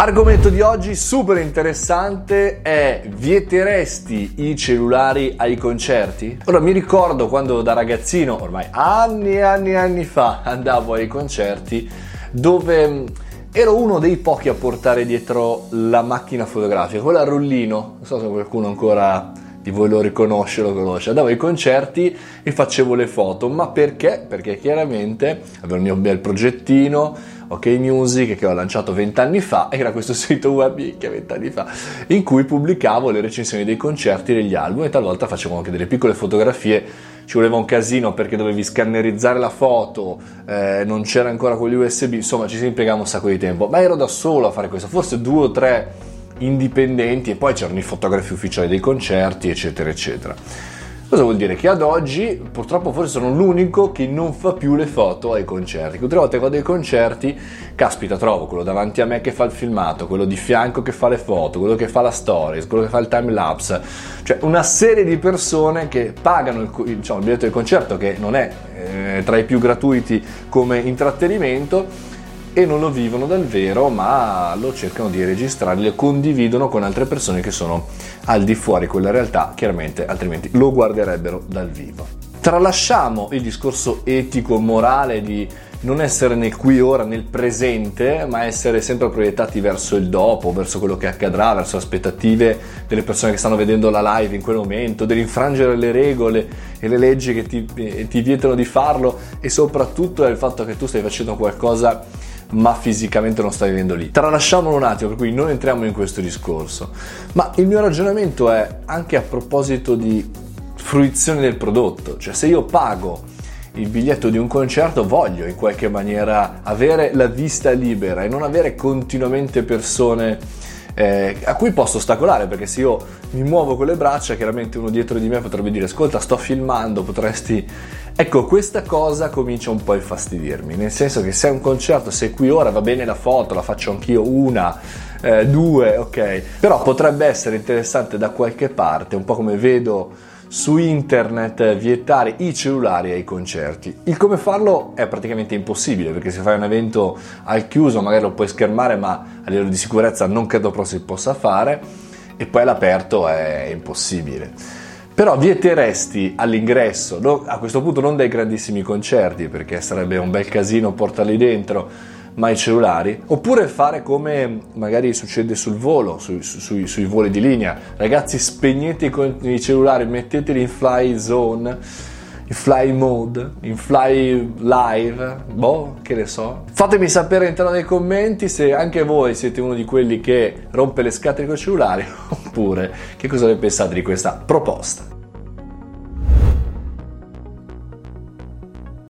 Argomento di oggi super interessante è vieteresti i cellulari ai concerti? Ora mi ricordo quando da ragazzino, ormai anni e anni e anni fa, andavo ai concerti dove mm, ero uno dei pochi a portare dietro la macchina fotografica, quella a rullino, non so se qualcuno ancora di voi lo riconosce, lo conosce. Andavo ai concerti e facevo le foto, ma perché? Perché chiaramente avevo il mio bel progettino, OK Music, che ho lanciato vent'anni fa, era questo sito web che vent'anni fa, in cui pubblicavo le recensioni dei concerti degli album e talvolta facevo anche delle piccole fotografie ci voleva un casino perché dovevi scannerizzare la foto, eh, non c'era ancora gli USB, insomma ci si impiegava un sacco di tempo, ma ero da solo a fare questo, forse due o tre indipendenti e poi c'erano i fotografi ufficiali dei concerti, eccetera, eccetera. Cosa vuol dire? Che ad oggi purtroppo forse sono l'unico che non fa più le foto ai concerti. Tutte le volte che vado ai concerti, caspita, trovo quello davanti a me che fa il filmato, quello di fianco che fa le foto, quello che fa la stories, quello che fa il time lapse, cioè una serie di persone che pagano il, diciamo, il biglietto del concerto che non è eh, tra i più gratuiti come intrattenimento e non lo vivono dal vero, ma lo cercano di registrare, lo condividono con altre persone che sono al di fuori quella realtà, chiaramente altrimenti lo guarderebbero dal vivo. Tralasciamo il discorso etico, morale di non essere nel qui ora, nel presente, ma essere sempre proiettati verso il dopo, verso quello che accadrà, verso le aspettative delle persone che stanno vedendo la live in quel momento, dell'infrangere le regole e le leggi che ti, eh, ti vietano di farlo e soprattutto il fatto che tu stai facendo qualcosa ma fisicamente non stai vivendo lì. Tralasciamolo un attimo, per cui non entriamo in questo discorso. Ma il mio ragionamento è anche a proposito di fruizione del prodotto, cioè se io pago il biglietto di un concerto voglio in qualche maniera avere la vista libera e non avere continuamente persone eh, a cui posso ostacolare perché se io mi muovo con le braccia chiaramente uno dietro di me potrebbe dire ascolta sto filmando potresti ecco questa cosa comincia un po' a infastidirmi nel senso che se è un concerto se qui ora va bene la foto la faccio anch'io una eh, due ok. Però potrebbe essere interessante da qualche parte un po' come vedo su internet vietare i cellulari ai concerti. Il come farlo è praticamente impossibile perché se fai un evento al chiuso magari lo puoi schermare ma a livello di sicurezza non credo proprio si possa fare e poi all'aperto è impossibile. Però vieteresti all'ingresso, a questo punto non dai grandissimi concerti perché sarebbe un bel casino portarli dentro, mai cellulari, oppure fare come magari succede sul volo, su, su, sui, sui voli di linea. Ragazzi, spegnete i cellulari, metteteli in fly zone, in fly mode, in fly live, boh, che ne so. Fatemi sapere all'interno nei commenti se anche voi siete uno di quelli che rompe le scatole con i cellulari, oppure che cosa ne pensate di questa proposta.